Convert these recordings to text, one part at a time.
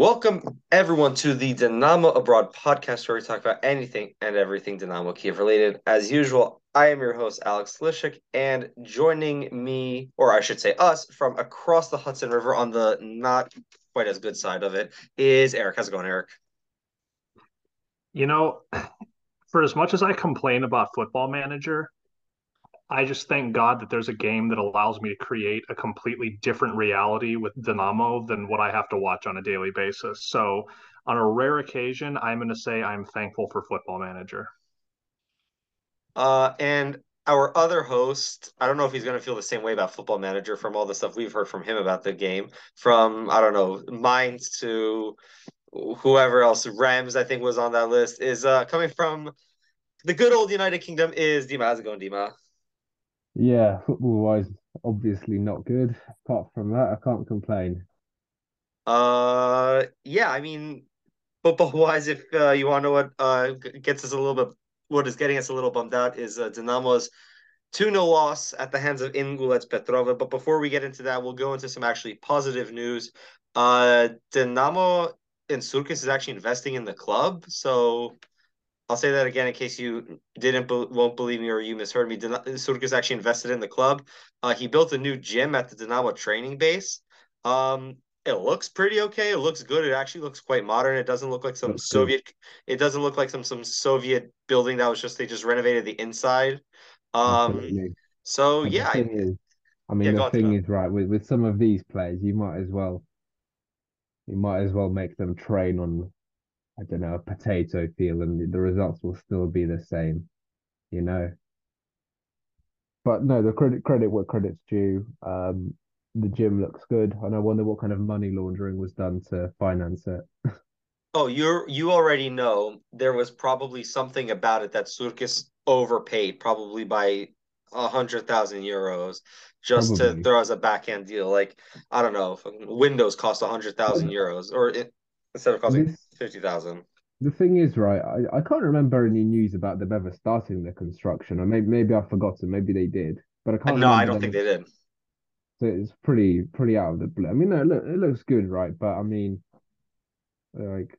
Welcome everyone to the Dynamo Abroad podcast, where we talk about anything and everything Dynamo Kiev related. As usual, I am your host Alex Lishik, and joining me, or I should say us, from across the Hudson River on the not quite as good side of it, is Erik. How's it going, Erik? You know, for as much as I complain about Football Manager, I just thank God that there's a game that allows me to create a completely different reality with Dynamo than what I have to watch on a daily basis. So, on a rare occasion, I'm going to say I'm thankful for Football Manager. Uh, and our other host, I don't know if he's going to feel the same way about Football Manager from all the stuff we've heard from him about the game, from I don't know, Mainz to whoever else, Rams, I think was on that list, is uh, coming from the good old United Kingdom. Is Dima? How's it going, Dima? Yeah, football wise, obviously not good. Apart from that, I can't complain. Uh, yeah, I mean, football wise, if uh, you want to what uh gets us a little bit, what is getting us a little bummed out is uh, Dynamo's 2 0 loss at the hands of Inhulets Petrove. But before we get into that, we'll go into some actually positive news. Uh, Dynamo and Surkis is actually investing in the club. So I'll say that again in case you didn't won't believe me or you misheard me. Surkis actually invested in the club. Uh, he built a new gym at the Dynamo training base. Um, it looks pretty okay. It looks good. It actually looks quite modern. It doesn't look like some That's Soviet. Good. It doesn't look like some some Soviet building that was just they just renovated the inside. Um, Absolutely. so and yeah, is, I mean yeah, the thing is right with with some of these players, you might as well you might as well make them train on I don't know, a potato field and the results will still be the same, you know. But no, the credit credit what credit's due. Um, the gym looks good, and I wonder what kind of money laundering was done to finance it. oh, you're you already know there was probably something about it that Surkis overpaid, probably by a hundred thousand euros, just probably. to throw as a backhand deal. Like I don't know, Windows cost a hundred thousand euros, or it, instead of costing this, fifty thousand. The thing is, right, I, I can't remember any news about them ever starting the construction, or maybe maybe I've forgotten. Maybe they did, but I can't. No, I don't think they did. So it's pretty pretty out of the blue. I mean, no, look, it looks good, right? But I mean, like,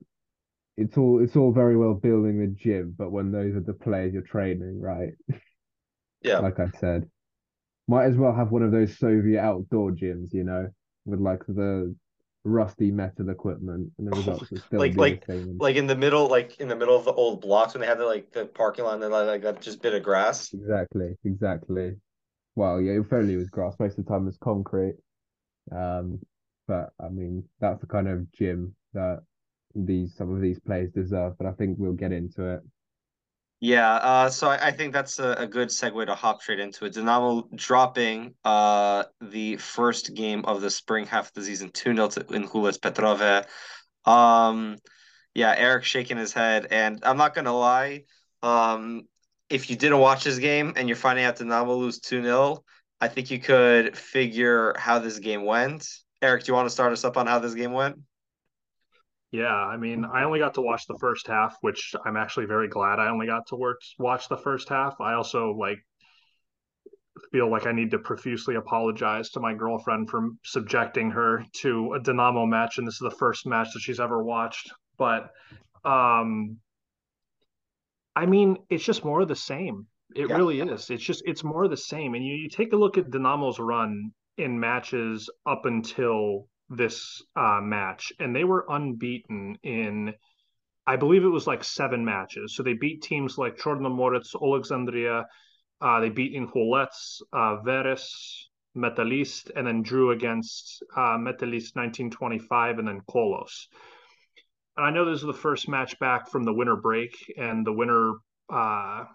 it's all it's all very well building the gym, but when those are the players you're training, right? Yeah. like I said, might as well have one of those Soviet outdoor gyms, you know, with like the rusty metal equipment, and the results are still like like like in the middle, like in the middle of the old blocks when they had the like the parking lot and then like that just bit of grass. Exactly, exactly. Well, yeah, fairly was grass. Most of the time, it's concrete. Um, but I mean, that's the kind of gym that these some of these players deserve. But I think we'll get into it. Yeah, uh, so I, I, think that's a, a, good segue to hop straight into it. Dynamo dropping uh, the first game of the spring half of the season 2 0 Inhulets Petrove. Um, yeah, Erik shaking his head. And I'm not going to lie, um, if you didn't watch this game and you're finding out Dynamo lose 2 0, I think you could figure how this game went. Erik, do you want to start us up on how this game went? Yeah, I mean, I only got to watch the first half, which I'm actually very glad I only got to work watch the first half. I also like feel like I need to profusely apologize to my girlfriend for subjecting her to a Dynamo match, and this is the first match that she's ever watched. But um, I mean, it's just more of the same. It yeah. really is. It's just it's more of the same. And you, you take a look at Dynamo's run in matches up until this uh, match, and they were unbeaten in, I believe it was like seven matches. So they beat teams like Chornomorets, Alexandria, uh, they beat Inhulets, uh, Veres, Metalist, and then drew against uh, Metalist 1925 and then Kolos. And I know this is the first match back from the winter break, and the winter uh,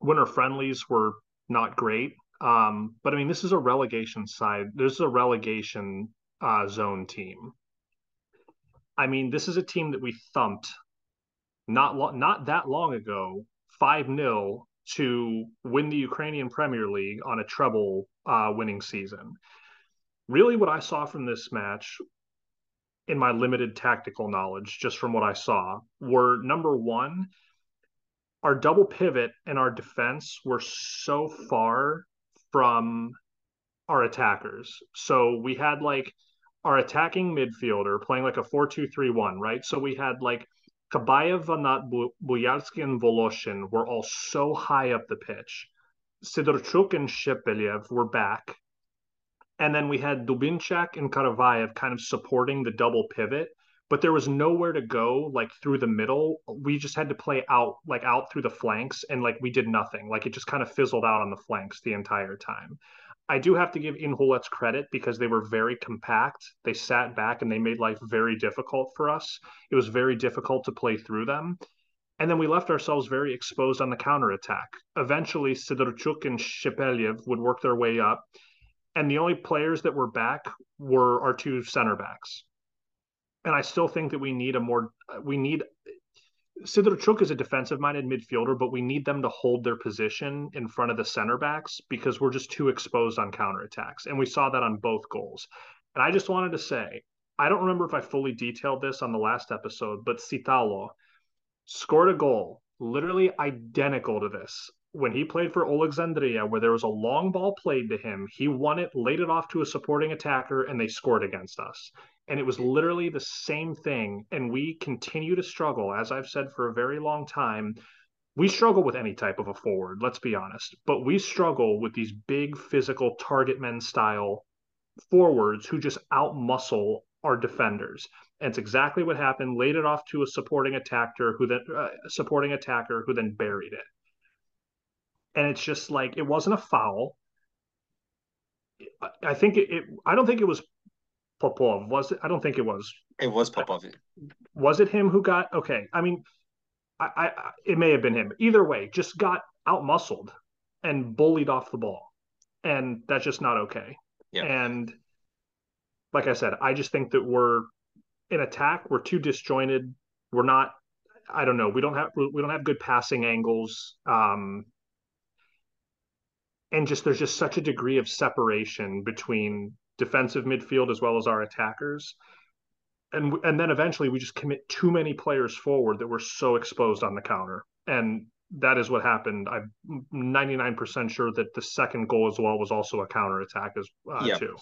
winter friendlies were not great. Um, but I mean, this is a relegation side. This is a relegation uh, zone team. I mean, this is a team that we thumped not lo- not that long ago, five 0 to win the Ukrainian Premier League on a treble uh, winning season. Really, what I saw from this match, in my limited tactical knowledge, just from what I saw, were number one, our double pivot and our defense were so far from our attackers. So we had like our attacking midfielder playing like a 4-2-3-1, right? So we had like Kabayev, Vanat, Bujalski, and Voloshin were all so high up the pitch. Sidorchuk and Shepelyev were back. And then we had Dubinchak and Karavayev kind of supporting the double pivot, but there was nowhere to go like through the middle. We just had to play out like out through the flanks and like we did nothing. Like it just kind of fizzled out on the flanks the entire time. I do have to give Inhulets credit because they were very compact. They sat back and they made life very difficult for us. It was very difficult to play through them. And then we left ourselves very exposed on the counterattack. Eventually, Sidorchuk and Shepelyev would work their way up. And the only players that were back were our two center backs. And I still think that we need a more, we need Sidorchuk is a defensive minded midfielder, but we need them to hold their position in front of the center backs because we're just too exposed on counterattacks. And we saw that on both goals. And I just wanted to say, I don't remember if I fully detailed this on the last episode, but Sitalo scored a goal literally identical to this when he played for Alexandria, where there was a long ball played to him. He won it, laid it off to a supporting attacker, and they scored against us. And it was literally the same thing. And we continue to struggle, as I've said for a very long time. We struggle with any type of a forward, let's be honest, but we struggle with these big physical target men style forwards who just outmuscle our defenders. And it's exactly what happened. Laid it off to a supporting attacker who then uh, supporting attacker who then buried it. And it's just like it wasn't a foul. I think it, it I don't think it was Popov. Was it? I don't think it was. It was Popov. Was it him who got? Okay. I mean, I, I it may have been him. Either way, just got out muscled and bullied off the ball, and that's just not okay. Yeah. And like I said, I just think that we're in attack. We're too disjointed. We're not. I don't know. We don't have we don't have good passing angles. Um, and just there's just such a degree of separation between defensive midfield as well as our attackers. And and then eventually we just commit too many players forward that we're so exposed on the counter. And that is what happened. I'm 99% sure that the second goal as well was also a counter attack as uh, too.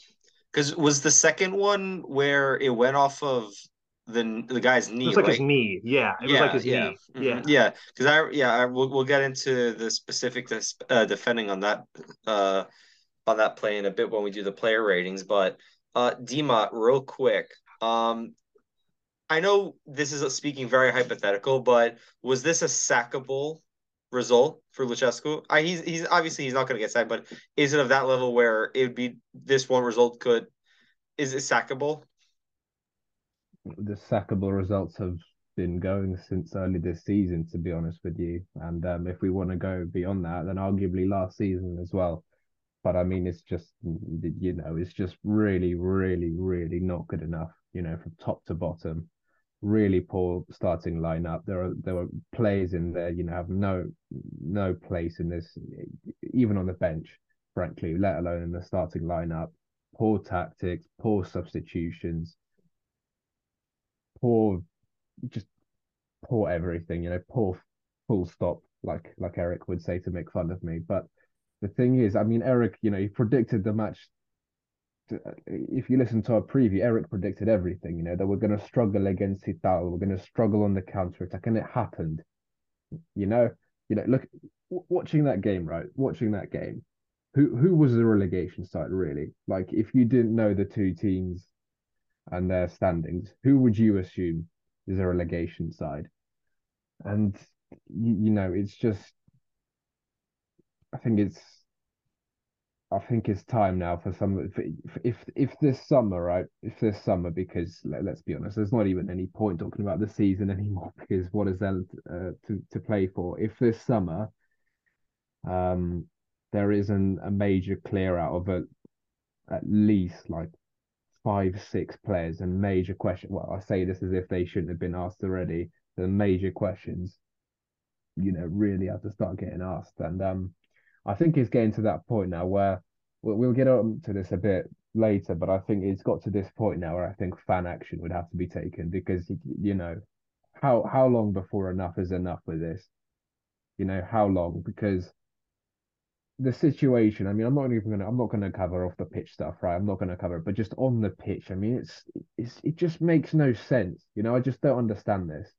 Because was the second one where it went off of the the guy's knee. It was like right? his knee. Yeah, it yeah, was like his yeah. knee. Mm-hmm. Yeah, yeah. Because I yeah I, we'll we'll get into the specific uh, defending on that uh on that play in a bit when we do the player ratings. But uh, Dima, real quick, um, I know this is speaking very hypothetical, but was this a sackable result for Lucescu? I, he's he's obviously he's not going to get sacked, but is it of that level where it would be this one result could is it sackable? The sackable results have been going since early this season, to be honest with you. And um, if we want to go beyond that, then arguably last season as well. But I mean, it's just you know, it's just really, really, really not good enough. You know, from top to bottom, really poor starting lineup. There are there were players in there, you know, have no no place in this, even on the bench, frankly, let alone in the starting lineup. Poor tactics, poor substitutions, poor, just poor everything. You know, poor full stop, like like Erik would say to make fun of me, but the thing is, I mean, Erik, you know, he predicted the match. To, uh, if you listen to our preview, Erik predicted everything. You know that we're going to struggle against Sitalo, we're going to struggle on the counter attack, and it happened. You know, you know, look, watching that game, right? Watching that game, who who was the relegation side really? Like, if you didn't know the two teams and their standings, who would you assume is a relegation side? And you, you know, it's just I think it's I think it's time now for some if if, this summer, right? If this summer, because let, us be honest, there's not even any point talking about the season anymore because what is there uh, to to play for? If this summer, um, there isn't a major clear out of a, at least like five six players and major question. Well, I say this as if they shouldn't have been asked already. The major questions, you know, really have to start getting asked, and um I think it's getting to that point now where we'll, we'll get on to this a bit later, but I think it's got to this point now where I think fan action would have to be taken because you know how how long before enough is enough with this? You know how long? Because the situation. I mean, I'm not even gonna I'm not gonna cover off the pitch stuff, right? I'm not gonna cover it, but just on the pitch, I mean, it's it's it just makes no sense. You know, I just don't understand this.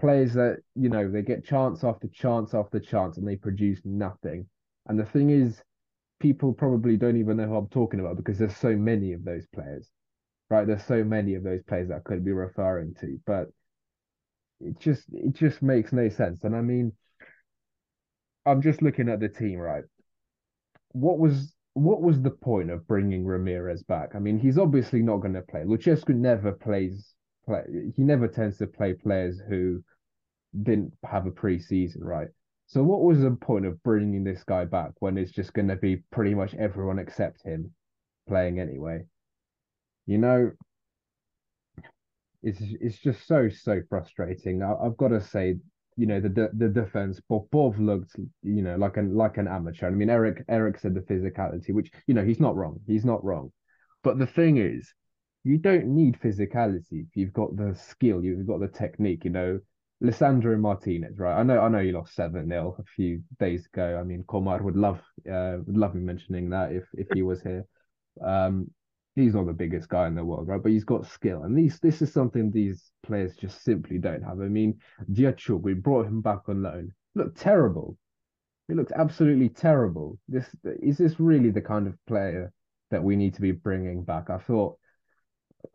Players that you know they get chance after chance after chance and they produce nothing. And the thing is, people probably don't even know who I'm talking about because there's so many of those players, right? There's so many of those players that I could be referring to, but it just it just makes no sense. And I mean, I'm just looking at the team, right? What was what was the point of bringing Ramirez back? I mean, he's obviously not going to play. Lucescu never plays play. He never tends to play players who didn't have a preseason, right? So what was the point of bringing this guy back when it's just going to be pretty much everyone except him playing anyway? You know, it's it's just so so frustrating. I, have got to say, you know, the the defense, Popov looked, you know, like an like an amateur. I mean, Erik Erik said the physicality, which you know he's not wrong. He's not wrong, but the thing is, you don't need physicality you've got the skill, you've got the technique. You know, Lisandro Martinez, right? I know, I know you lost seven 0 a few days ago. I mean, Komar would love, uh, would love me mentioning that if if he was here. Um, he's not the biggest guy in the world, right? But he's got skill, and these this is something these players just simply don't have. I mean, Diachuk, we brought him back on loan. Looked terrible. He looked absolutely terrible. This is this really the kind of player that we need to be bringing back? I thought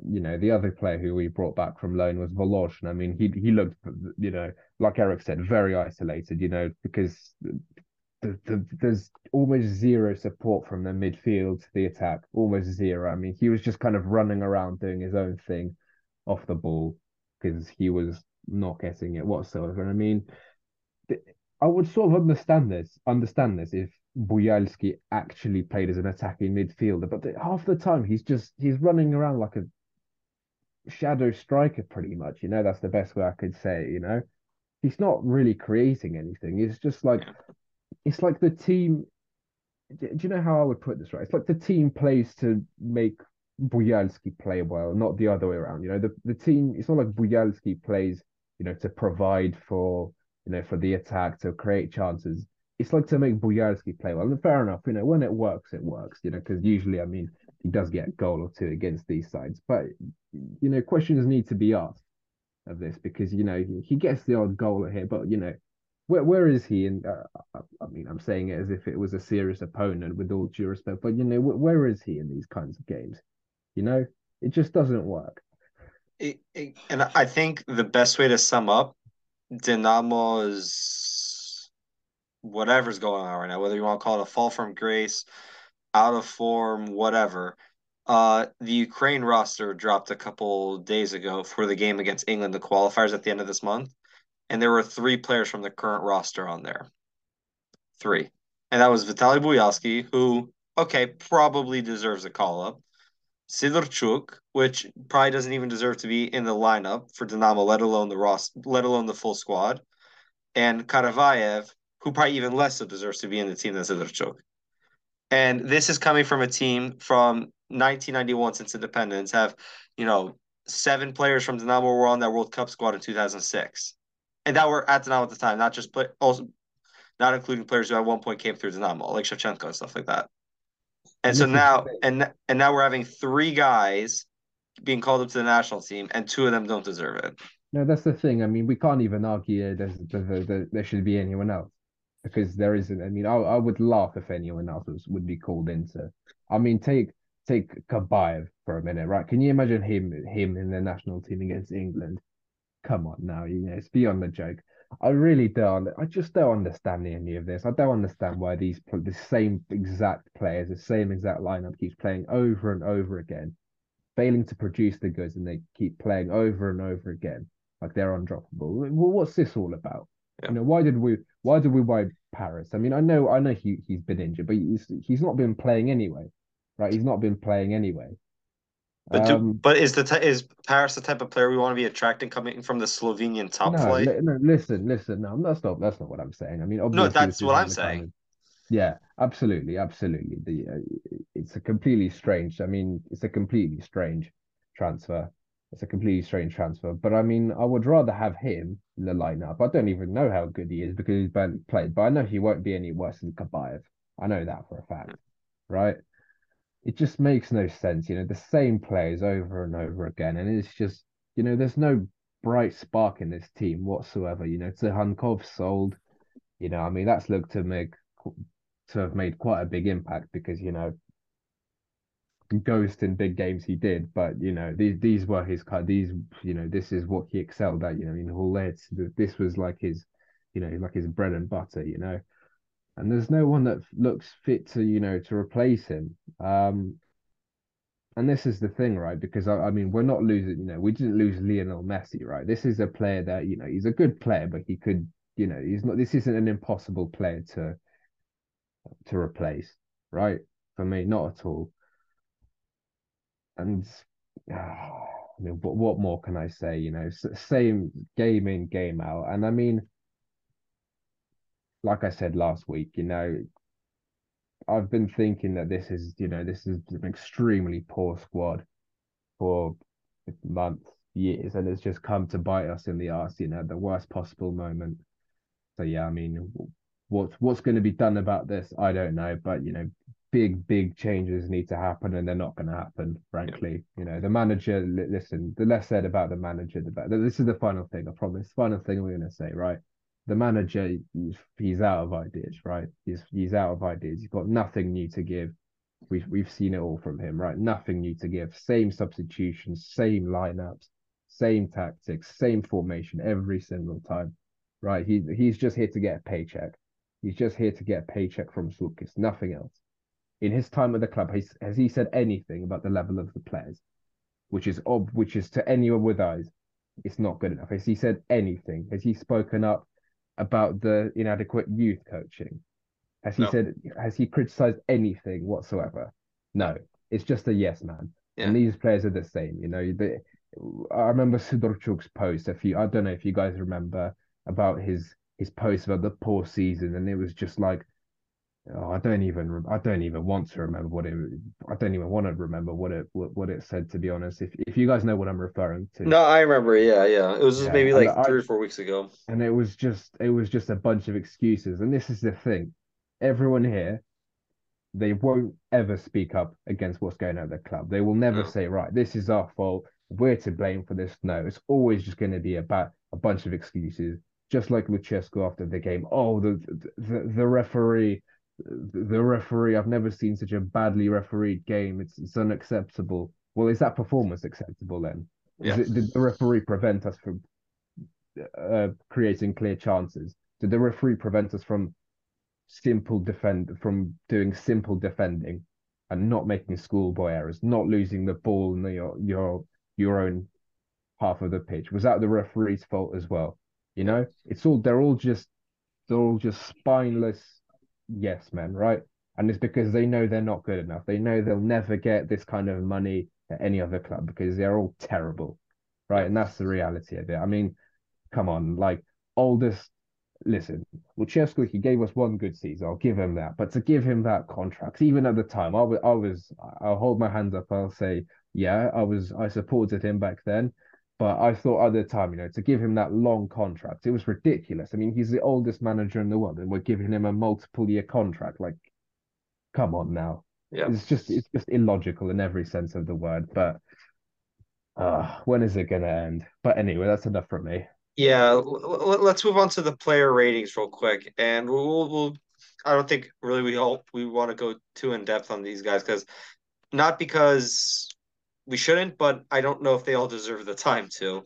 you know, the other player who we brought back from loan was Voloshin. I mean, he he looked, you know, like Erik said, very isolated. You know, because the, the, there's almost zero support from the midfield to the attack, almost zero. I mean, he was just kind of running around doing his own thing off the ball because he was not getting it whatsoever. And I mean, I would sort of understand this, understand this if Bujalski actually played as an attacking midfielder, but half the time he's just he's running around like a shadow striker pretty much. You know, that's the best way I could say it, you know. He's not really creating anything. It's just like it's like the team do you know how I would put this right? It's like the team plays to make Bujalski play well, not the other way around. You know, the, the team it's not like Bujalski plays, you know, to provide for you know for the attack, to create chances. It's like to make Bujalski play well. And fair enough, you know, when it works, it works, you know, because usually I mean he does get a goal or two against these sides. But you know, questions need to be asked of this because you know he gets the odd goal here, but you know, where where is he? And uh, I mean, I'm saying it as if it was a serious opponent, with all due respect, but you know, where is he in these kinds of games? You know, it just doesn't work. It, it, and I think the best way to sum up Dinamo's whatever's going on right now, whether you want to call it a fall from grace, out of form, whatever. Uh, the Ukraine roster dropped a couple days ago for the game against England, the qualifiers at the end of this month, and there were three players from the current roster on there. Three, and that was Vitaly Bujalski, who okay probably deserves a call up. Sidorchuk, which probably doesn't even deserve to be in the lineup for Dinamo, let alone the Ross, let alone the full squad, and Karavayev, who probably even less so deserves to be in the team than Sidorchuk. And this is coming from a team from 1991 since independence, have, you know, seven players from Dynamo were on that World Cup squad in 2006. And that were at Dynamo at the time, not just play, also not including players who at one point came through Dynamo, like Shevchenko and stuff like that. And so now, and and now we're having three guys being called up to the national team, and two of them don't deserve it. No, that's the thing. I mean, we can't even argue there should be anyone else because there isn't. I mean, I, I would laugh if anyone else was, would be called into. I mean, take take Kabayev for a minute, right? Can you imagine him him in the national team against England? Come on now, you know it's beyond the joke. I really don't. I just don't understand any of this. I don't understand why these the same exact players, the same exact lineup keeps playing over and over again, failing to produce the goods, and they keep playing over and over again like they're undroppable. Well, what's this all about? Yeah. You know, why did we why did we buy Paris? I mean, I know I know he he's been injured, but he's he's not been playing anyway, right? He's not been playing anyway. But do, um, but is the t- is Paris the type of player we want to be attracting coming from the Slovenian top no, flight? no, listen, listen. No, that's not that's not what I'm saying. I mean, no, that's what I'm saying. Kind of, yeah, absolutely, absolutely. The uh, it's a completely strange. I mean, it's a completely strange transfer. It's a completely strange transfer. But I mean, I would rather have him the lineup. I don't even know how good he is because he's barely played, but I know he won't be any worse than Kabayev. I know that for a fact, right? It just makes no sense, you know, the same players over and over again. And it's just, you know, there's no bright spark in this team whatsoever. You know, Tsygankov sold, you know, I mean, that's looked to make to have made quite a big impact because, you know, ghost in big games he did, but you know these these were his kind. These you know this is what he excelled at. You know Inhulets, this was like his, you know like his bread and butter. You know, and there's no one that looks fit to you know to replace him. Um, and this is the thing, right? Because I, I mean we're not losing. You know we didn't lose Lionel Messi, right? This is a player that you know he's a good player, but he could you know he's not. This isn't an impossible player to to replace, right? For me, not at all and uh, I mean, what, what more can I say? You know, same game in, game out. And I mean, like I said last week, you know, I've been thinking that this is, you know, this is an extremely poor squad for months, years, and it's just come to bite us in the ass, you know, the worst possible moment. So yeah, I mean, what's what's going to be done about this? I don't know, but you know, big, big changes need to happen, and they're not going to happen. Frankly, yeah. you know, the manager. Listen, the less said about the manager, the better. This is the final thing. I promise. Final thing we're going to say, right? The manager, he's, he's out of ideas, right? He's he's out of ideas. He's got nothing new to give. We've we've seen it all from him, right? Nothing new to give. Same substitutions, same lineups, same tactics, same formation every single time, right? He he's just here to get a paycheck. He's just here to get a paycheck from Surkis, nothing else in his time at the club, has, has he said anything about the level of the players? Which is ob, which is to anyone with eyes, it's not good enough. Has he said anything? Has he spoken up about the inadequate youth coaching? Has he no. said? Has he criticised anything whatsoever? No. It's just a yes man. Yeah. And these players are the same. You know, I remember Sidorchuk's post. If you, I don't know if you guys remember about his his post about the poor season, and it was just like oh, I don't even I don't even want to remember what it I don't even want to remember what it what, what it said to be honest. If if you guys know what I'm referring to. No, I remember. Yeah, yeah. It was just yeah. maybe like I, or four weeks ago. And it was just it was just a bunch of excuses. And this is the thing. Everyone here they won't ever speak up against what's going on at the club. They will never no. say, right, this is our fault. We're to blame for this. No, it's always just going to be about a bunch of excuses. Just like Lucescu after the game. Oh, the the, the referee the referee. I've never seen such a badly refereed game. It's it's unacceptable. Well, is that performance acceptable then? Yes. It, did the referee prevent us from uh, creating clear chances? Did the referee prevent us from simple defend from doing simple defending and not making schoolboy errors, not losing the ball in the, your your your own half of the pitch? Was that the referee's fault as well? You know, it's all they're all just they're all just spineless yes men, right? And it's because they know they're not good enough. They know they'll never get this kind of money at any other club because they're all terrible, right? And that's the reality of it. I mean, come on, like oldest. Listen, Lucescu, he gave us one good season. I'll give him that. But to give him that contract, even at the time, I was, I was, I'll hold my hands up. I'll say, yeah, I was, I supported him back then. But I thought at the time, you know, to give him that long contract, it was ridiculous. I mean, he's the oldest manager in the world, and we're giving him a multiple year contract. Like, come on now. Yeah. It's just it's just illogical in every sense of the word. But uh, when is it gonna end? But anyway, that's enough from me. Yeah, let's move on to the player ratings real quick, and we'll, we'll I don't think really we all we want to go too in depth on these guys because not because we shouldn't, but I don't know if they all deserve the time to.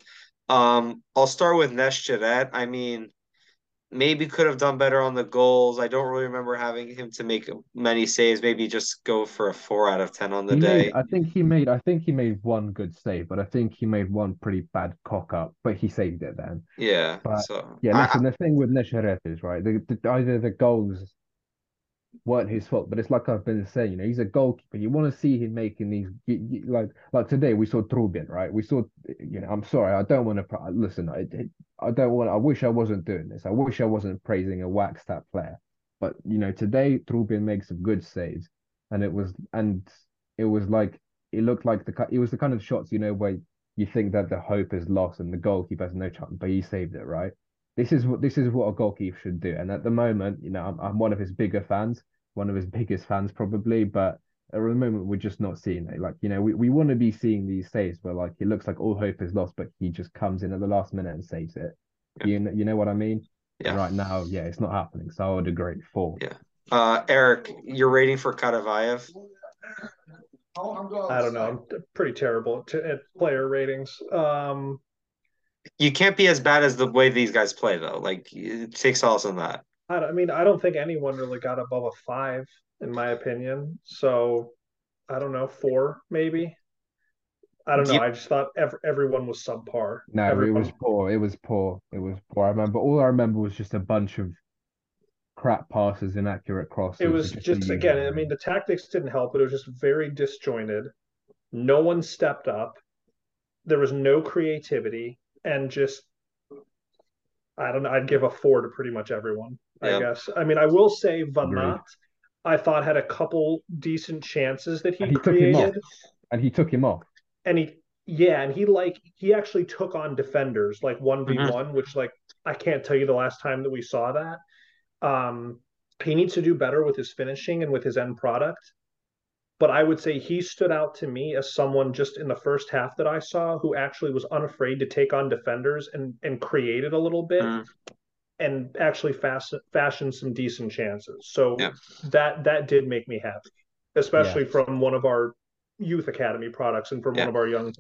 Um, I'll start with Neshcheret. I mean, maybe could have done better on the goals. I don't really remember having him to make many saves. Maybe just go for a four out of ten on the he day. Made, I think he made. I think he made one good save, but I think he made one pretty bad cock up. But he saved it then. Yeah. But, so yeah, listen. I, the thing with Neshcheret is right. The, the, either the goals weren't his fault. But it's like I've been saying, you know, he's a goalkeeper. You want to see him making these like like today we saw Trubin, right? We saw, you know, I'm sorry, I don't want to listen. I I don't want. I wish I wasn't doing this. I wish I wasn't praising a Shakhtar player. But you know, today Trubin makes some good saves, and it was and it was like it looked like the it was the kind of shots you know where you think that the hope is lost and the goalkeeper has no chance, but he saved it, right? This is what this is what a goalkeeper should do. And at the moment, you know, I'm, I'm one of his bigger fans. One of his biggest fans probably, but at the moment we're just not seeing it. Like you know, we, we want to be seeing these saves where like it looks like all hope is lost, but he just comes in at the last minute and saves it. Yeah. You you know what I mean? Yeah. right now, yeah, it's not happening. So I would agree. Four. Yeah. Uh, Erik, your rating for Karavayev? I don't know. I'm pretty terrible at, at player ratings. Um, you can't be as bad as the way these guys play, though. Like, it takes solace in that. I, I mean, I don't think anyone really got above a five, in my opinion. So, I don't know, four maybe. I don't know. I just thought every, everyone was subpar. No, everyone. it was poor. It was poor. It was poor. I remember all I remember was just a bunch of crap passes, inaccurate crosses. It was just, just again. I mean, the tactics didn't help, but it was just very disjointed. No one stepped up. There was no creativity, and just I don't know. I'd give a four to pretty much everyone. I guess. I mean, I will say Vanat. I thought had a couple decent chances that he, he created, and he took him off and he yeah and he like he actually took on defenders like 1v1 mm-hmm. which like i can't tell you the last time that we saw that um he needs to do better with his finishing and with his end product but i would say he stood out to me as someone just in the first half that i saw who actually was unafraid to take on defenders and and created a little bit mm. And actually fast, fashion some decent chances so yeah. that that did make me happy especially yeah. from one of our youth academy products and from yeah. one of our young.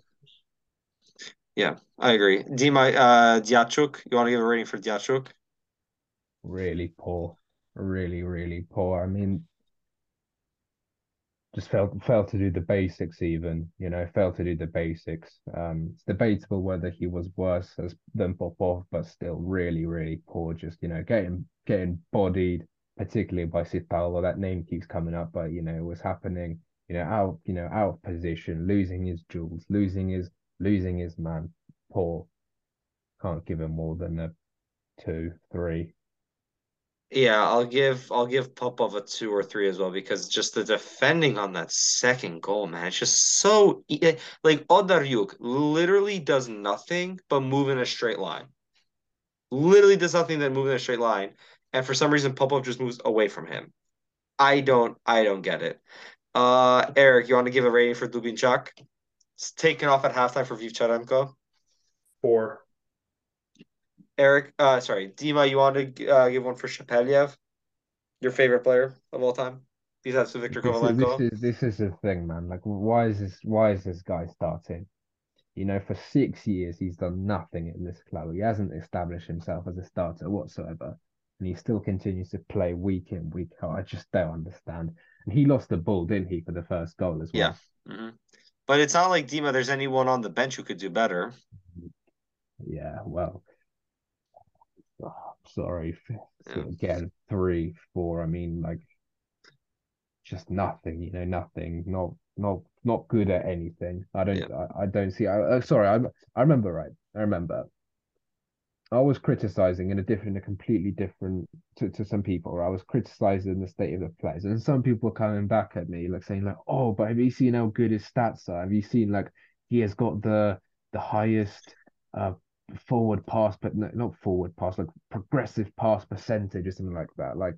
Yeah, I agree. Dima uh, Diachuk, you want to give a rating for Diachuk? Really poor, really, really poor. I mean, just failed failed to do the basics. Even you know, failed to do the basics. Um, it's debatable whether he was worse as than Popov, but still, really, really poor. Just you know, getting getting bodied, particularly by Sitalo. That name keeps coming up, but you know, it was happening you know, out, you know, out of position, losing his jewels, losing his losing his man. Poor. Can't give him more than a two, three. Yeah, I'll give I'll give Popov a two or three as well because just the defending on that second goal, man, it's just so like Odaryuk literally does nothing but move in a straight line. Literally does nothing but move in a straight line, and for some reason Popov just moves away from him. I don't I don't get it. Uh, Erik, you want to give a rating for Dubinchak? It's taken off at halftime for Vivcharenko. Four. Erik, uh, sorry, Dima, you want to uh, give one for Shepeliev? Your favorite player of all time? Besides Victor Kovalenko. This is, this is the thing, man. Like, why is this? Why is this guy starting? You know, for six years he's done nothing in this club. He hasn't established himself as a starter whatsoever, and he still continues to play week in, week out. I just don't understand. And he lost the ball, didn't he, for the first goal as well? Yeah. Mm-hmm. But it's not like Dima. There's anyone on the bench who could do better. Yeah. Well. Sorry. Yeah. Again, three, four. I mean, like, just nothing. You know, nothing. Not not not good at anything. I don't. Yeah. I, I don't see. I, uh, sorry. I I remember right. I remember I was criticizing in a different, a completely different to, to some people. I was criticizing the state of the players, and some people are coming back at me like saying like, "Oh, but have you seen how good his stats are? Have you seen like he has got the the highest uh forward pass, but no, not forward pass, like progressive pass percentage or something like that." Like,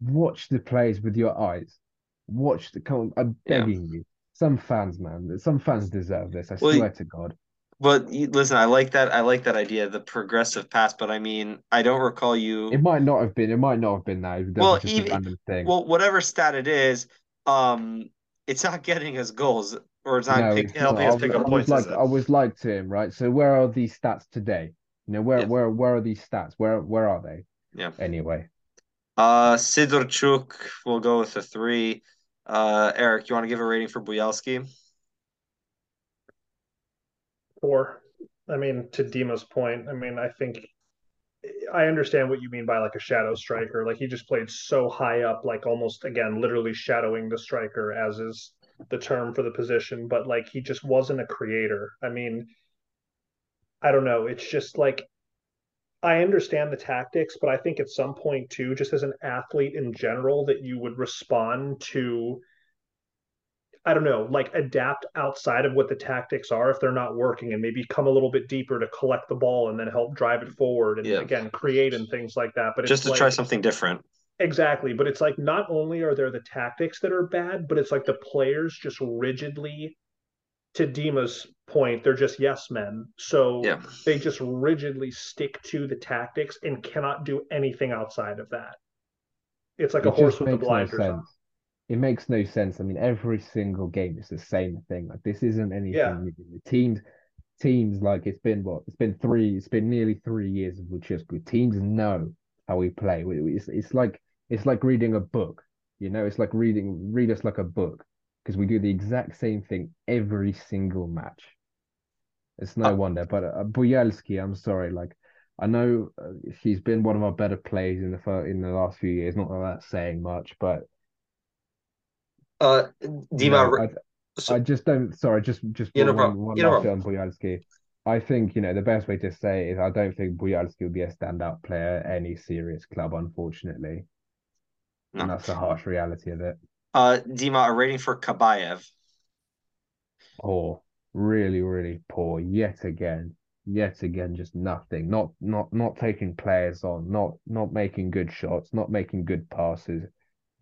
watch the plays with your eyes. Watch the. Come on, I'm begging yeah. you. Some fans, man, some fans deserve this. I well, swear to God. But listen, I like that. I like that idea, the progressive pass. But I mean, I don't recall you. It might not have been. It might not have been that. well, even well, whatever stat it is, um, it's not getting us goals or is that no, pick, helping not. us pick up I points. Like, I was like to him, right? So where are these stats today? You know, where yeah. where where are these stats? Where where are they? Yeah. Anyway. Uh, Sidorchuk will go with a three. Uh, Erik, you want to give a rating for Buyalski? Four. I mean, to Dima's point, I mean, I think I understand what you mean by like a shadow striker. Like he just played so high up, like almost again, literally shadowing the striker, as is the term for the position. But like he just wasn't a creator. I mean, I don't know. It's just like I understand the tactics, but I think at some point too, just as an athlete in general, that you would respond to I don't know, like adapt outside of what the tactics are if they're not working and maybe come a little bit deeper to collect the ball and then help drive it forward and yeah. again create and things like that. But just to like, try something different. Exactly, but it's like not only are there the tactics that are bad, but it's like the players just rigidly to Dima's point, they're just yes men. So yeah. they just rigidly stick to the tactics and cannot do anything outside of that. It's like it a horse with the blinders no on. It makes no sense. I mean, every single game is the same thing. Like this isn't anything yeah. new. Teams teams like it's been what it's been three it's been nearly three years of Lucescu. Teams know how we play. It's it's like it's like reading a book. You know, it's like reading read us like a book because we do the exact same thing every single match. It's no uh, wonder. But uh, Bujalski, I'm sorry, like I know uh, he's been one of our better players in the first, in the last few years. Not that that's saying much, but uh, Dima, I, so, I, just don't. Sorry, just just yeah, no one, one last on Bujalski. I think you know the best way to say it is I don't think Bujalski will be a standout player at any serious club, unfortunately. No. And that's the harsh reality of it. Uh, Dima, a rating for Kabayev. Poor, really, really poor. Yet again, yet again, just nothing. Not, not, not taking players on. Not, not making good shots. Not making good passes.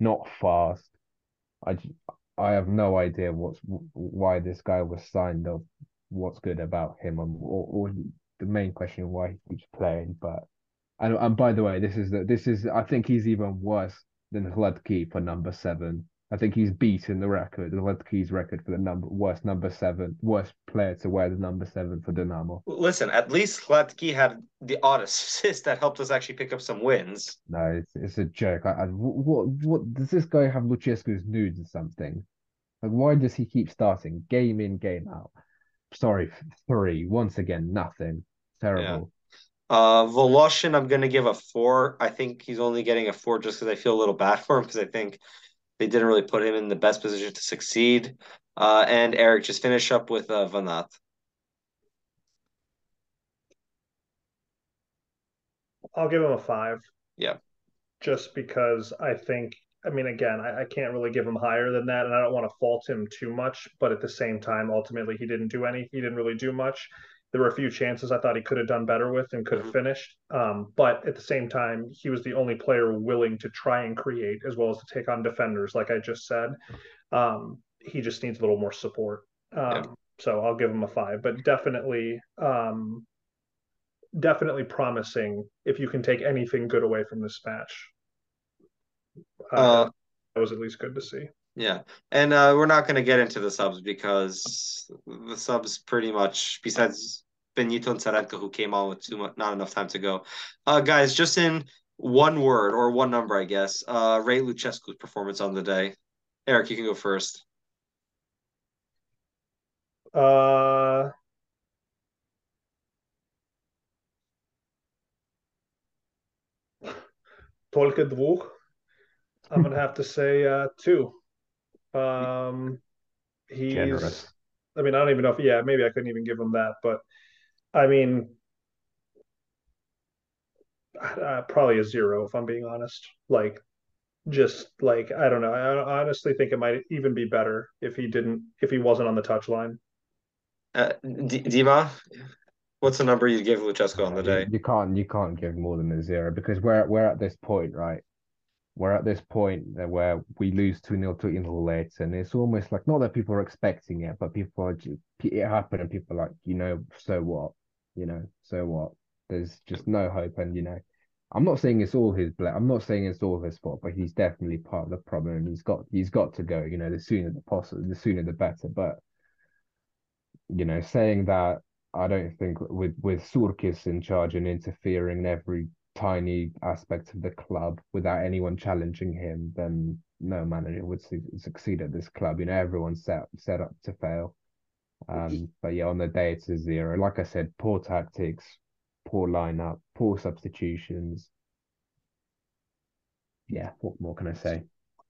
Not fast. I, I have no idea what's why this guy was signed or what's good about him, or, or the main question why he keeps playing. But and and by the way, this is the, this is I think he's even worse than Hladky for number seven. I think he's beaten the record, the Hladky's record for the number worst number seven, worst player to wear the number seven for Dynamo. Listen, at least Hladky had the odd assist that helped us actually pick up some wins. No, it's, it's a joke. I, I, what what does this guy have Lucescu's nudes or something? Like, why does he keep starting game in game out? Sorry, three once again, nothing. Terrible. Uh, Voloshin, I'm gonna give a four. I think he's only getting a four just because I feel a little bad for him because I think they didn't really put him in the best position to succeed. Uh, and Erik, just finish up with uh, Vanat. I'll give him a five. Yeah. Just because I think, I mean, again, I, I can't really give him higher than that, and I don't want to fault him too much. But at the same time, ultimately, he didn't do any. He didn't really do much. There were a few chances I thought he could have done better with and could have mm-hmm. finished. Um, but at the same time, he was the only player willing to try and create as well as to take on defenders, like I just said. Um, he just needs a little more support. Um, yeah. So I'll give him a five, but definitely, um, definitely promising if you can take anything good away from this match. Uh, uh, that was at least good to see. Yeah, and uh, we're not going to get into the subs because the subs pretty much, besides Benito and Tsarenko, who came on with too much, not enough time to go. Uh, guys, just in one word or one number, I guess, uh, Ray Lucescu's performance on the day. Erik, you can go first. Uh. I'm gonna have to say uh, two. Um, he's. Generous. I mean, I don't even know if yeah, maybe I couldn't even give him that, but I mean, uh, probably a zero if I'm being honest. Like, just like I don't know. I honestly think it might even be better if he didn't, if he wasn't on the touchline. Uh, D- Dima, what's the number you give Lucescu on the day? You, you can't, you can't give more than a zero because we're we're at this point, right? We're at this point where we lose 2 0 to Inhulets, and it's almost like not that people are expecting it, but people are just, it happened, and people are like, you know, so what? You know, so what? There's just no hope, and you know, I'm not saying it's all his blame. I'm not saying it's all his fault, but he's definitely part of the problem, and he's got he's got to go. You know, the sooner the possible, the sooner the better. But you know, saying that I don't think with with Surkis in charge and interfering in every tiny aspect of the club without anyone challenging him, then no manager would su- succeed at this club. You know, everyone's set set up to fail. Um, but yeah, on the day it's a zero. Like I said, poor tactics, poor lineup, poor substitutions. Yeah, what more can I say?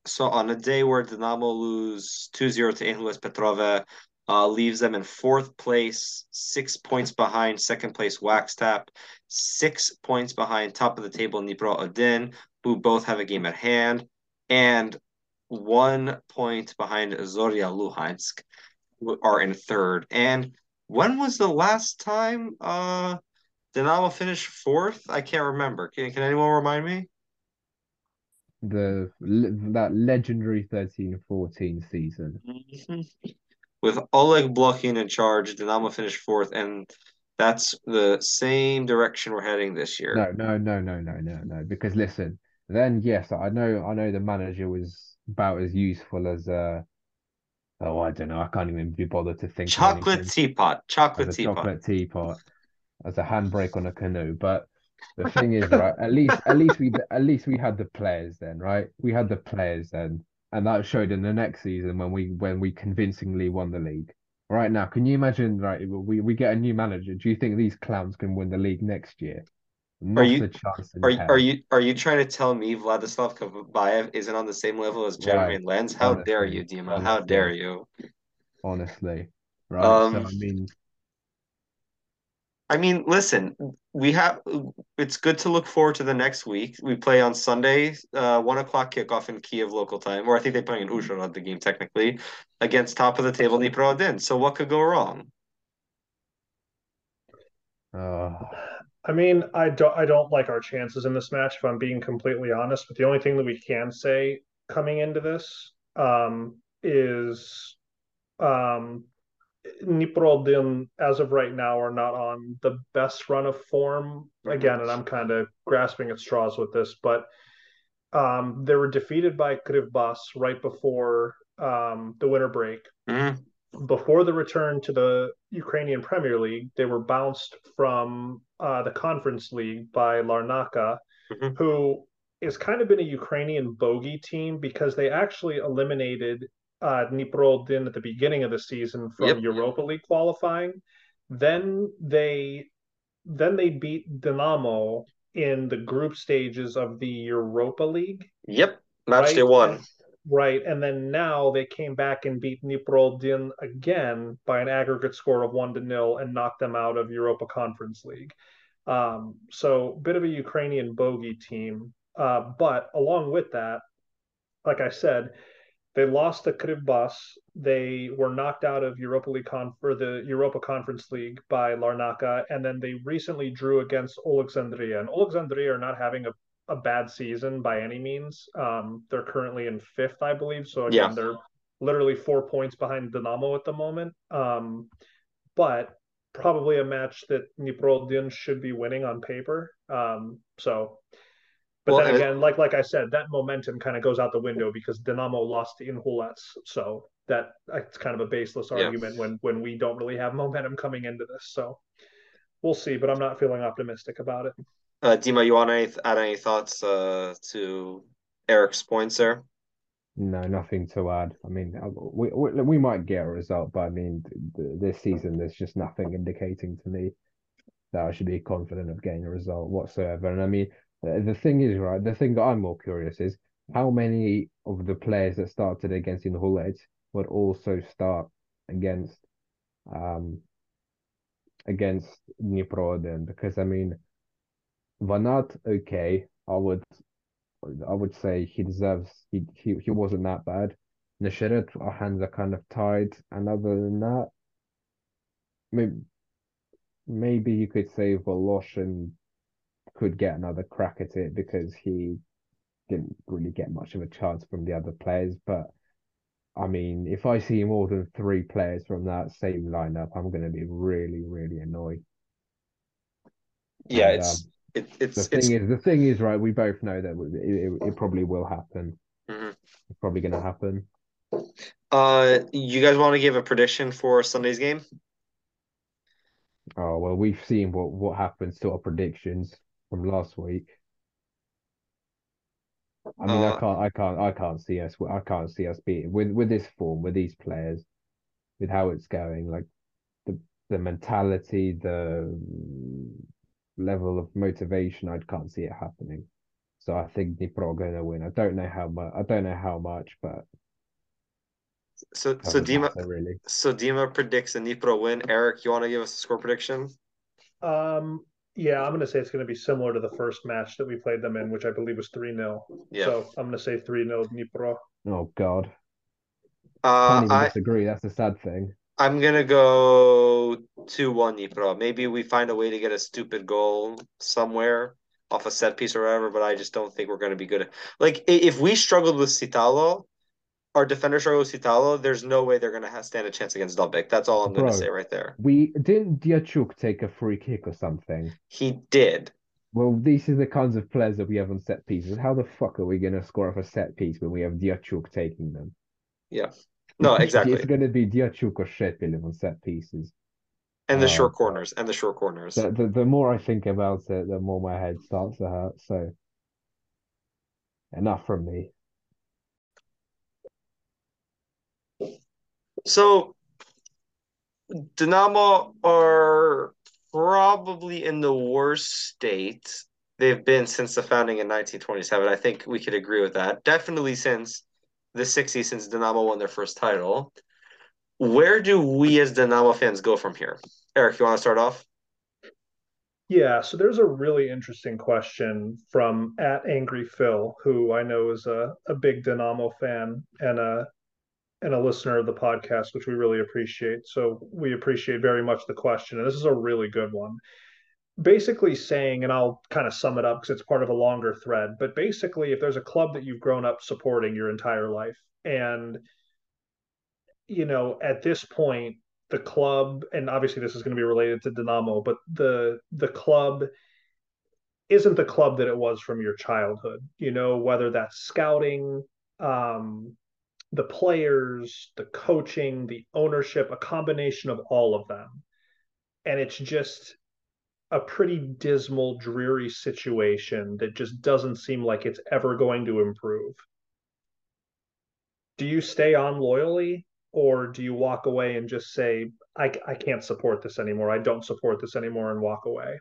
So on a day where Dinamo lose 2-0 to Inhulets Petrove, uh, leaves them in fourth place, six points behind second place Shakhtar, six points behind top of the table Dnipro-1, who both have a game at hand, and one point behind Zoria Luhansk, who are in third. And when was the last time uh, Dinamo finished fourth? I can't remember. Can, can anyone remind me? the that legendary 13-14 season. With Oleg Blokhin in charge, Dynamo finished fourth, and that's the same direction we're heading this year. No, no, no, no, no, no, no. Because listen, then yes, I know, I know the manager was about as useful as uh oh, I don't know, I can't even be bothered to think. Chocolate teapot, chocolate teapot, chocolate teapot, as a handbrake on a canoe. But the thing is, right? At least, at least we, at least we had the players then, right? We had the players then, and that showed in the next season when we when we convincingly won the league. Right now, can you imagine? Right, we we get a new manager. Do you think these clowns can win the league next year? Not are you are, are you are you trying to tell me Vladislav Kavabayev isn't on the same level as Jeremy right. Lenz? How honestly, dare you, Dima? Honestly, How dare you? Honestly, right? Um, so I mean, I mean, listen, we have. It's good to look forward to the next week. We play on Sunday, uh, one o'clock kickoff in Kiev local time, or I think they're playing in Uzhhorod the game technically against top of the table Dnipro So what could go wrong? Uh, I mean, I don't. I don't like our chances in this match. If I'm being completely honest, but the only thing that we can say coming into this um, is um, Dnipro as of right now, are not on the best run of form again, and I'm kind of grasping at straws with this, but um, they were defeated by Kryvbas right before um, the winter break. Mm-hmm. Before the return to the Ukrainian Premier League, they were bounced from uh, the Conference League by Larnaca, mm-hmm. who has kind of been a Ukrainian bogey team because they actually eliminated uh, Dnipro at the beginning of the season from yep. Europa League qualifying. Then they then they beat Dynamo in the group stages of the Europa League. Yep, match right? day one. Right, and then now they came back and beat Dnipro Din again by an aggregate score of one to nil and knocked them out of Europa Conference League. Um, so, bit of a Ukrainian bogey team. Uh, but along with that, like I said, they lost to Kryvbas. They were knocked out of Europa League con- or the Europa Conference League by Larnaca, and then they recently drew against Alexandria. And Alexandria are not having a, a bad season by any means. Um, they're currently in fifth, I believe. So again, yeah. they're literally four points behind Dynamo at the moment. Um, but probably a match that Dnipro should be winning on paper. Um, so but well, then again, like like I said, that momentum kind of goes out the window because Dynamo lost Inhulets, so that it's kind of a baseless argument yeah. when when we don't really have momentum coming into this. So we'll see, but I'm not feeling optimistic about it. Uh, Dima, you want to add any thoughts uh, to Erik's points there? No, nothing to add. I mean, uh, we, we, we might get a result, but I mean, this season there's just nothing indicating to me that I should be confident of getting a result whatsoever. And I mean, the thing is, right, the thing that I'm more curious is how many of the players that started against Inhulet would also start against um against Dnipro then? Because I mean Vanat okay I would I would say he deserves he he, he wasn't that bad. Neshcheret our hands are kind of tied. And other than that maybe maybe you could say Voloshin could get another crack at it because he didn't really get much of a chance from the other players. But I mean, if I see more than three players from that same lineup, I'm going to be really, really annoyed. Yeah, and, it's um, it, it's the thing it's... is the thing is right. We both know that it, it, it probably will happen. Mm-hmm. It's probably going to happen. Uh, you guys want to give a prediction for Sunday's game? Oh well, we've seen what what happens to our predictions from last week. I mean, uh, I can't, I can't, I can't see us. I can't see us beating with with this form, with these players, with how it's going. Like the the mentality, the level of motivation, I can't see it happening. So I think Dnipro are going to win. I don't know how much. I don't know how much, but so so Dima really. So Dima predicts a Dnipro win. Erik, you want to give us a score prediction? Um, yeah, I'm going to say it's going to be similar to the first match that we played them in, which I believe was 3 0. Yeah. So I'm going to say 3 0 Dnipro. Oh, God. Uh, Can't even I disagree. That's a sad thing. I'm going to go 2 1 Dnipro. Maybe we find a way to get a stupid goal somewhere. off a set piece or whatever, but I just don't think we're going to be good. At, like if we struggled with Sitalo, our defender struggled with Sitalo, there's no way they're going to stand a chance against Dovbyk. That's all I'm going to say right there. We didn't Diachuk take a free kick or something. He did. Well, these are the kinds of players that we have on set pieces. How the fuck are we going to score off a set piece when we have Diachuk taking them? Yeah. No, exactly. it's going to be Diachuk or Shepeliev on set pieces. And the uh, short corners. And the short corners. The, the, the more I think about it, the more my head starts to hurt. So, enough from me. So, Dynamo are probably in the worst state they've been since the founding in 1927. I think we could agree with that. Definitely since the 60s, since Dynamo won their first title. Where do we as Dynamo fans go from here? Erik, you want to start off? Yeah, so there's a really interesting question from at Angry Phil, who I know is a, a big Dynamo fan and a and a listener of the podcast, which we really appreciate. So we appreciate very much the question. And this is a really good one. Basically saying, and I'll kind of sum it up because it's part of a longer thread, but basically, if there's a club that you've grown up supporting your entire life, and you know, at this point, the club, and obviously this is going to be related to Dynamo, but the the club isn't the club that it was from your childhood. You know, whether that's scouting, um, the players, the coaching, the ownership, a combination of all of them. And it's just a pretty dismal, dreary situation that just doesn't seem like it's ever going to improve. Do you stay on loyally or do you walk away and just say, I, I can't support this anymore? I don't support this anymore and walk away?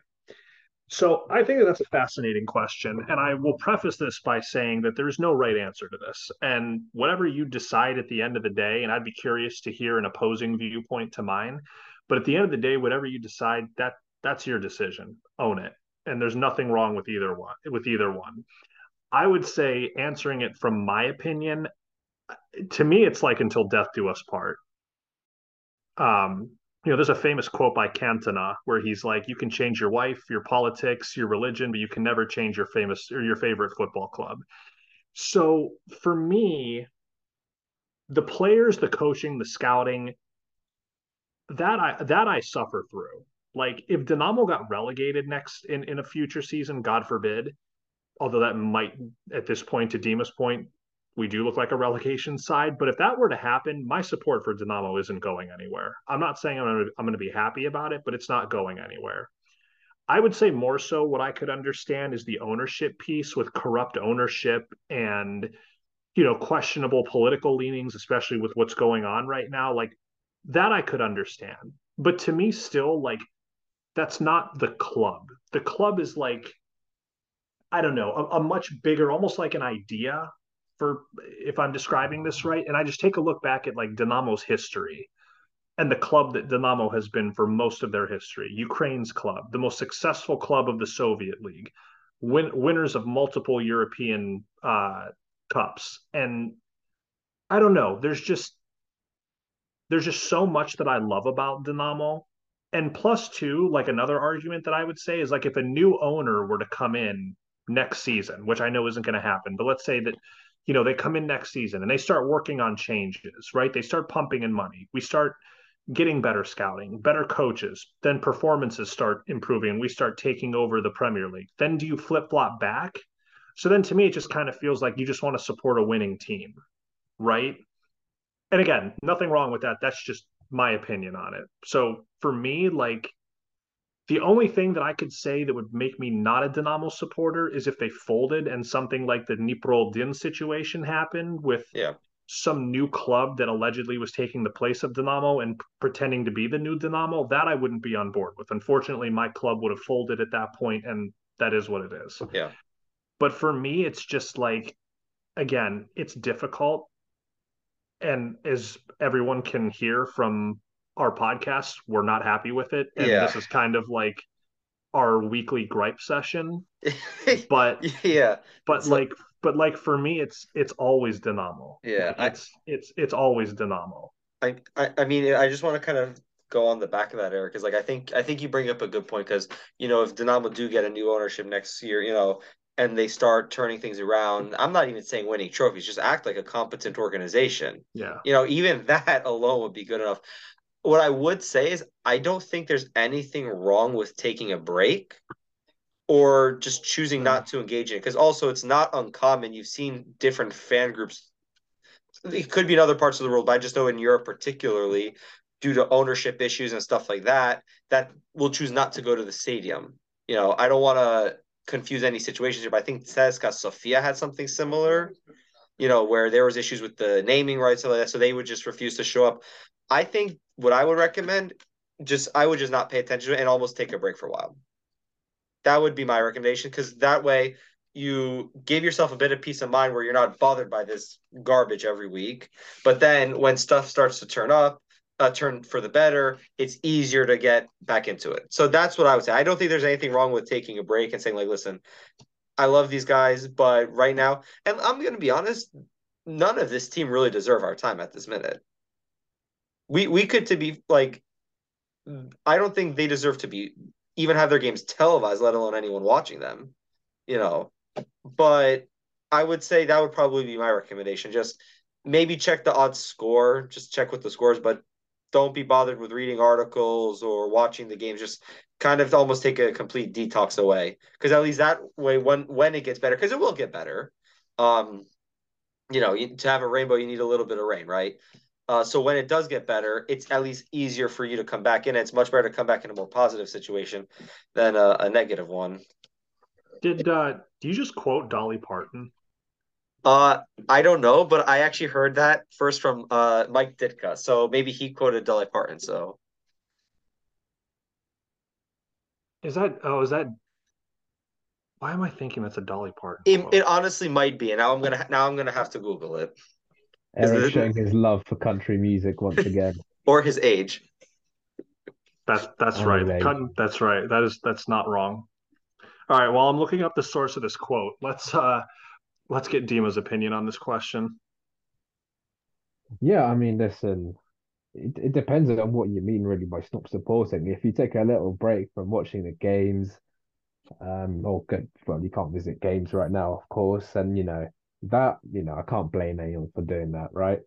So I think that that's a fascinating question. And I will preface this by saying that there's no right answer to this. And whatever you decide at the end of the day, and I'd be curious to hear an opposing viewpoint to mine. But at the end of the day, whatever you decide, that that's your decision. Own it. And there's nothing wrong with either one with either one. I would say answering it from my opinion, to me, it's like until death do us part. Um, you know, there's a famous quote by Cantona where he's like, "You can change your wife, your politics, your religion, but you can never change your famous or your favorite football club." So for me, the players, the coaching, the scouting, that I that I suffer through. Like if Dynamo got relegated next in in a future season, God forbid, although that might at this point to Dima's point we do look like a relegation side. But if that were to happen, my support for Dynamo isn't going anywhere. I'm not saying I'm going to, I'm going to be happy about it, but it's not going anywhere. I would say more so what I could understand is the ownership piece with corrupt ownership and you know questionable political leanings especially with what's going on right now like that I could understand. But to me still like that's not the club. The club is like I don't know, a, a much bigger almost like an idea for if I'm describing this right, and I just take a look back at like Dynamo's history and the club that Dynamo has been for most of their history, Ukraine's club, the most successful club of the Soviet League, win- winners of multiple European uh, cups, and I don't know. There's just there's just so much that I love about Dynamo. And plus two, like another argument that I would say is like if a new owner were to come in next season, which I know isn't going to happen, but let's say that you know, they come in next season and they start working on changes, right? They start pumping in money. We start getting better scouting, better coaches. Then performances start improving and we start taking over the Premier League. Then do you flip flop back? So then to me, it just kind of feels like you just want to support a winning team, right? And again, nothing wrong with that. That's just my opinion on it. So for me, like the only thing that I could say that would make me not a Dynamo supporter is if they folded and something like the Dnipro situation happened with yeah. some new club that allegedly was taking the place of Dynamo and pretending to be the new Dynamo. That I wouldn't be on board with. Unfortunately, my club would have folded at that point, and that is what it is. Yeah. But for me, it's just like, again, it's difficult. And as everyone can hear from our podcast, we're not happy with it. And yeah. this is kind of like our weekly gripe session. but yeah. But it's like, but like for me it's it's always Dynamo. Yeah. Like it's I, it's it's always Dynamo. I, I I mean I just want to kind of go on the back of that, Erik, because like I think I think you bring up a good point because you know if Dynamo do get a new ownership next year, you know, and they start turning things around, I'm not even saying winning trophies, just act like a competent organization. Yeah. You know, even that alone would be good enough. What I would say is I don't think there's anything wrong with taking a break or just choosing not to engage in it. Because also it's not uncommon. You've seen different fan groups. It could be in other parts of the world, but I just know in Europe particularly, due to ownership issues and stuff like that, that will choose not to go to the stadium. You know, I don't want to confuse any situations here, but I think CSKA Sofia had something similar, you know, where there was issues with the naming rights and like that, so they would just refuse to show up. I think what I would recommend, just I would just not pay attention to it and almost take a break for a while. That would be my recommendation because that way you give yourself a bit of peace of mind where you're not bothered by this garbage every week. But then when stuff starts to turn up, uh, turn for the better, it's easier to get back into it. So that's what I would say. I don't think there's anything wrong with taking a break and saying like, listen, I love these guys, but right now, and I'm going to be honest, none of this team really deserve our time at this minute. We we could to be like, I don't think they deserve to be even have their games televised, let alone anyone watching them. You know, but I would say that would probably be my recommendation. Just maybe check the odds score, just check with the scores, but don't be bothered with reading articles or watching the games. Just kind of almost take a complete detox away, because at least that way, when when it gets better, because it will get better. Um, you know, to have a rainbow, you need a little bit of rain, right? Uh, so when it does get better, it's at least easier for you to come back in. It's much better to come back in a more positive situation than a, a negative one. Did uh, do you just quote Dolly Parton? Uh, I don't know, but I actually heard that first from uh Mike Ditka. So maybe he quoted Dolly Parton. So is that oh is that why am I thinking that's a Dolly Parton? It, it honestly might be, and now I'm gonna now I'm gonna have to Google it. Erik showing his love for country music once again, or his age. That's that's right. That's right. That is that's not wrong. All right. While I'm looking up the source of this quote, let's uh let's get Dima's opinion on this question. Yeah, I mean, listen, it, it depends on what you mean really by stop supporting. If you take a little break from watching the games, um, or good, well, you can't visit games right now, of course, and you know that you know I can't blame anyone for doing that, right?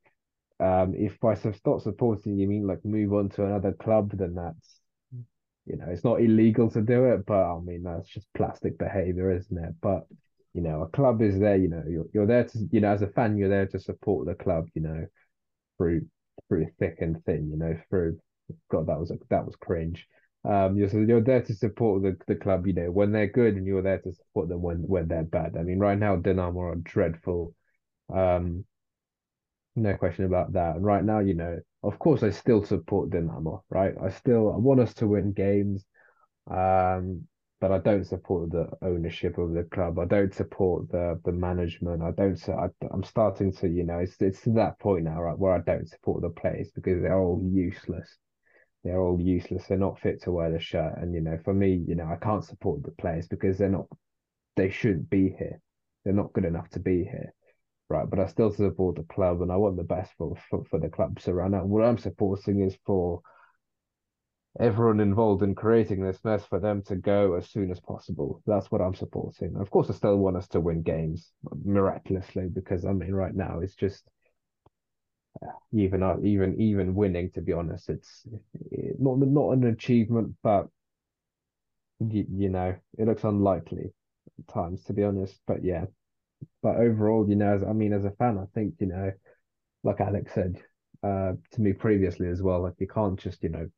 Um, if by stop supporting you mean like move on to another club, then that's you know it's not illegal to do it, but I mean that's just plastic behavior, isn't it? But you know, a club is there. You know, you're you're there to you know as a fan, you're there to support the club. You know, through through thick and thin. You know, through God, that was that was cringe. Um, you're you're there to support the, the club. You know, when they're good, and you're there to support them when when they're bad. I mean, right now Dynamo are dreadful. Um, no question about that. And right now, you know, of course, I still support Dynamo. Right, I still I want us to win games. Um, but I don't support the ownership of the club. I don't support the the management. I don't. I, I'm starting to, you know, it's it's to that point now, right, where I don't support the players because they're all useless. They're all useless. They're not fit to wear the shirt. And you know, for me, you know, I can't support the players because they're not. They shouldn't be here. They're not good enough to be here, right? But I still support the club, and I want the best for for, for the club. So right now, what I'm supporting is for everyone involved in creating this mess for them to go as soon as possible. That's what I'm supporting. Of course, I still want us to win games miraculously because I mean, right now it's just even uh, even even winning. To be honest, it's not not an achievement, but you, you know it looks unlikely at times. To be honest, but yeah. But overall, you know, as, I mean, as a fan, I think you know, like Alex said uh, to me previously as well, like you can't just you know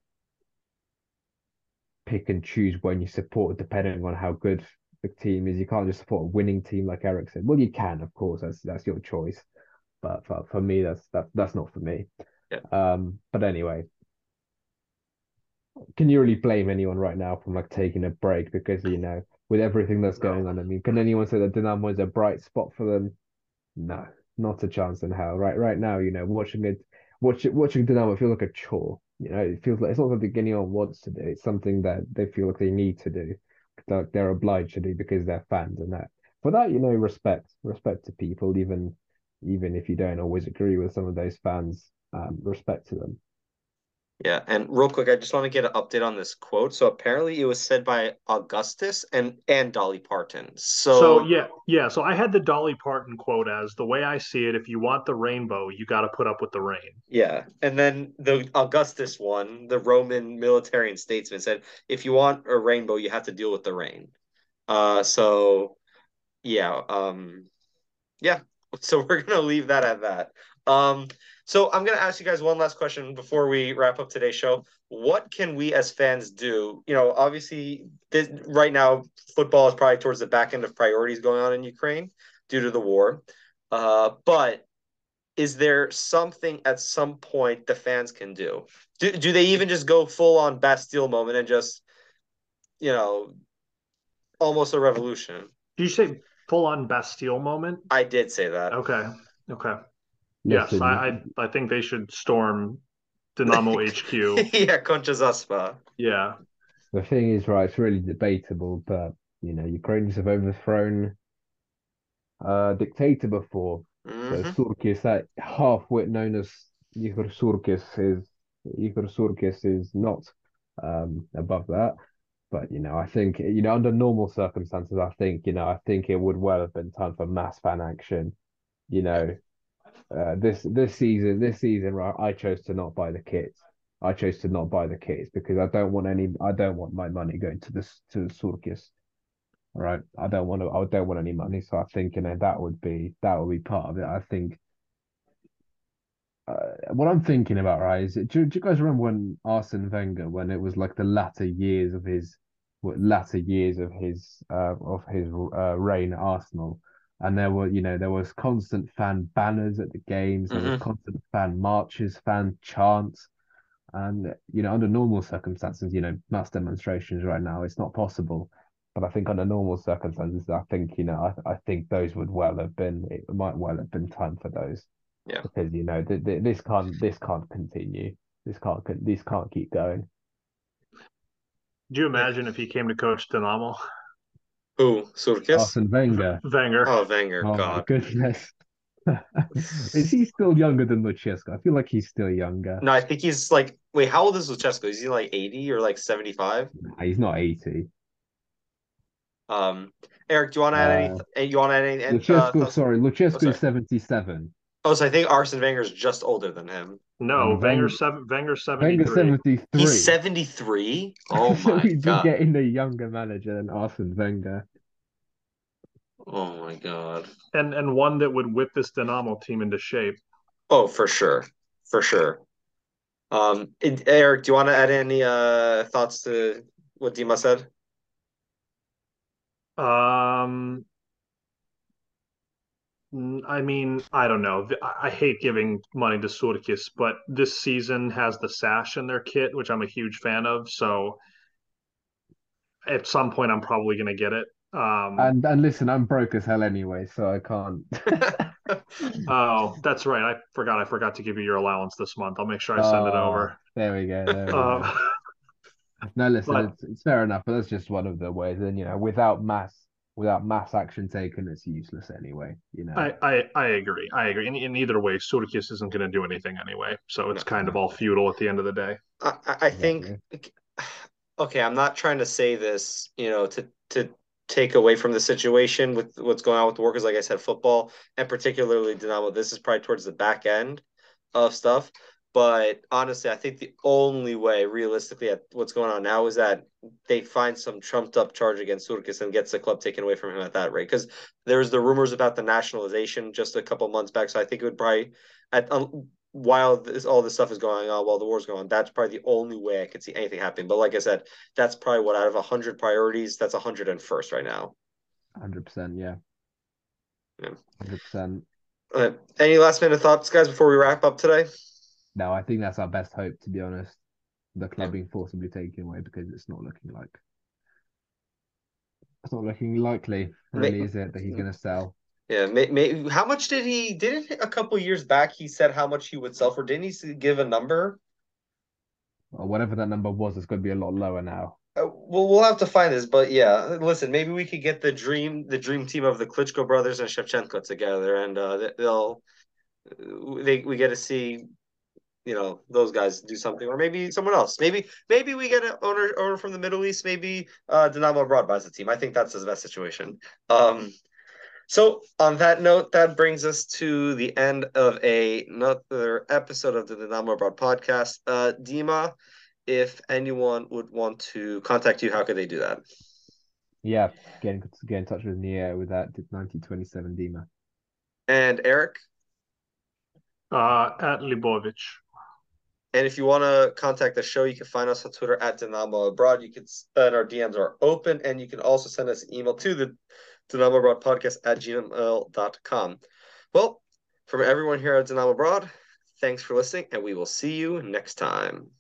pick and choose when you support depending on how good the team is. You can't just support a winning team like Erik said. Well, you can, of course, that's that's your choice. But for, for me, that's that that's not for me. Yeah. Um, but anyway, can you really blame anyone right now from like taking a break because you know with everything that's going on? I mean, can anyone say that Dynamo is a bright spot for them? No, not a chance in hell. Right, right now, you know, watching it, watching watching Dynamo feels like a chore. You know, it feels like it's not something anyone wants to do. It's something that they feel like they need to do. Like they're obliged to do because they're fans and that. For that, you know, respect, respect to people, even even if you don't always agree with some of those fans, um, respect to them. Yeah, and real quick, I just want to get an update on this quote. So apparently, it was said by Augustus and and Dolly Parton. So, so yeah, yeah. So I had the Dolly Parton quote as the way I see it: if you want the rainbow, you got to put up with the rain. Yeah, and then the Augustus one, the Roman military and statesman, said, "If you want a rainbow, you have to deal with the rain." Uh, so yeah, um, yeah. So we're gonna leave that at that. Um, so I'm going to ask you guys one last question before we wrap up today's show. What can we as fans do? You know, obviously, this, right now, football is probably towards the back end of priorities going on in Ukraine due to the war. Uh, but is there something at some point the fans can do? Do, do they even just go full on Bastille moment and just, you know, almost a revolution? Did you say full on Bastille moment? I did say that. Okay. Okay. Listen. Yes, I, I, I think they should storm Dynamo HQ. yeah, Koncha Yeah. The thing is, right, it's really debatable, but you know, Ukrainians have overthrown a dictator before. Mm-hmm. So Surkis, that half-wit known as Igor Surkis, is Igor Surkis is not um, above that. But you know, I think you know, under normal circumstances, I think you know, I think it would well have been time for mass fan action. You know, uh, this this season, this season, right? I chose to not buy the kits. I chose to not buy the kits because I don't want any. I don't want my money going to this to the circus. Right? I don't want to. I don't want any money. So I think you know that would be that would be part of it. I think. Uh, what I'm thinking about, right, is do, do you guys remember when Arsene Wenger, when it was like the latter years of his, latter years of his, uh, of his uh, reign at Arsenal, and there were you know there was constant fan banners at the games there mm-hmm. was constant fan marches fan chants. And you know under normal circumstances you know mass demonstrations right now it's not possible. But i think under normal circumstances i think you know i, I think those would well have been it might well have been time for those. Yeah. Because you know th- th- this can't this can't continue. This can't this can't keep going. Do you imagine if he came to coach Dynamo? Who? Surkis? Arsene Wenger. Wenger. Oh, Wenger. Oh, God. goodness. is he still younger than Lucescu? I feel like he's still younger. No, I think he's like. Wait, how old is Lucescu? Is he like eighty or like seventy five? Nah, he's not eighty. Um, Erik, do you want to add any? Uh, you want to add any? Lucescu, uh, sorry, Lucescu oh, seventy seven. Oh, so I think Arsene Wenger's just older than him. No, Wenger seven. Wenger seventy. Wenger seventy three. He's seventy three. Oh so my god! Getting a younger manager than Arsene Wenger. Oh my god! And and one that would whip this Dynamo team into shape. Oh, for sure, for sure. Um, Erik, do you want to add any uh thoughts to what Dima said? Um, I mean, I don't know. I hate giving money to Surkis, but this season has the sash in their kit, which I'm a huge fan of. So at some point, I'm probably going to get it. Um, and and listen, I'm broke as hell anyway, so I can't. oh, that's right. I forgot. I forgot to give you your allowance this month. I'll make sure I send oh, it over. There we go. There we um, go. no, listen, but, it's, it's fair enough, but that's just one of the ways. And you know, without mass without mass action taken, it's useless anyway. You know, I I, I agree. I agree. In, in either way, Surkis isn't going to do anything anyway, so it's kind of all futile at the end of the day. I, I think. Okay, I'm not trying to say this, you know, to to take away from the situation with what's going on with the workers. Like I said, football and particularly Dynamo. This is probably towards the back end of stuff. But honestly, I think the only way, realistically, at what's going on now is that they find some trumped up charge against Surkis and gets the club taken away from him at that rate. Because there's the rumors about the nationalization just a couple months back. So I think it would probably, at um, while this, all this stuff is going on, while the war's going on, that's probably the only way I could see anything happening. But like I said, that's probably what out of hundred priorities, that's hundred and first right now. Hundred percent, yeah. Yeah. Hundred percent. Any last minute thoughts, guys, before we wrap up today? No, I think that's our best hope, to be honest. The club being forcibly taken away because it's not looking like it's not looking likely, really, is it, that he's going to sell? Yeah, may, may, how much did he? Didn't a couple years back he said how much he would sell for? Didn't he give a number? Well, whatever that number was, it's going to be a lot lower now. Uh, well, we'll have to find this, but yeah, listen, maybe we could get the dream, the dream team of the Klitschko brothers and Shevchenko together, and uh, they'll, they we get to see you know those guys do something, or maybe someone else. Maybe maybe we get an owner owner from the Middle East. Maybe uh, Dynamo Abroad buys the team. I think that's the best situation. Um, so on that note, that brings us to the end of a, another episode of the Dynamo Abroad podcast. Uh, Dima, if anyone would want to contact you, how could they do that? Yeah, get in, get in touch with me uh, with that 1927 Dima. And Erik? Uh, at Libovic. And if you want to contact the show, you can find us on Twitter at Dynamo Abroad. You can, and uh, our DMs are open, and you can also send us an email to the Dynamo Abroad podcast at gmail.com. Well, from everyone here at Dynamo Abroad, thanks for listening, and we will see you next time.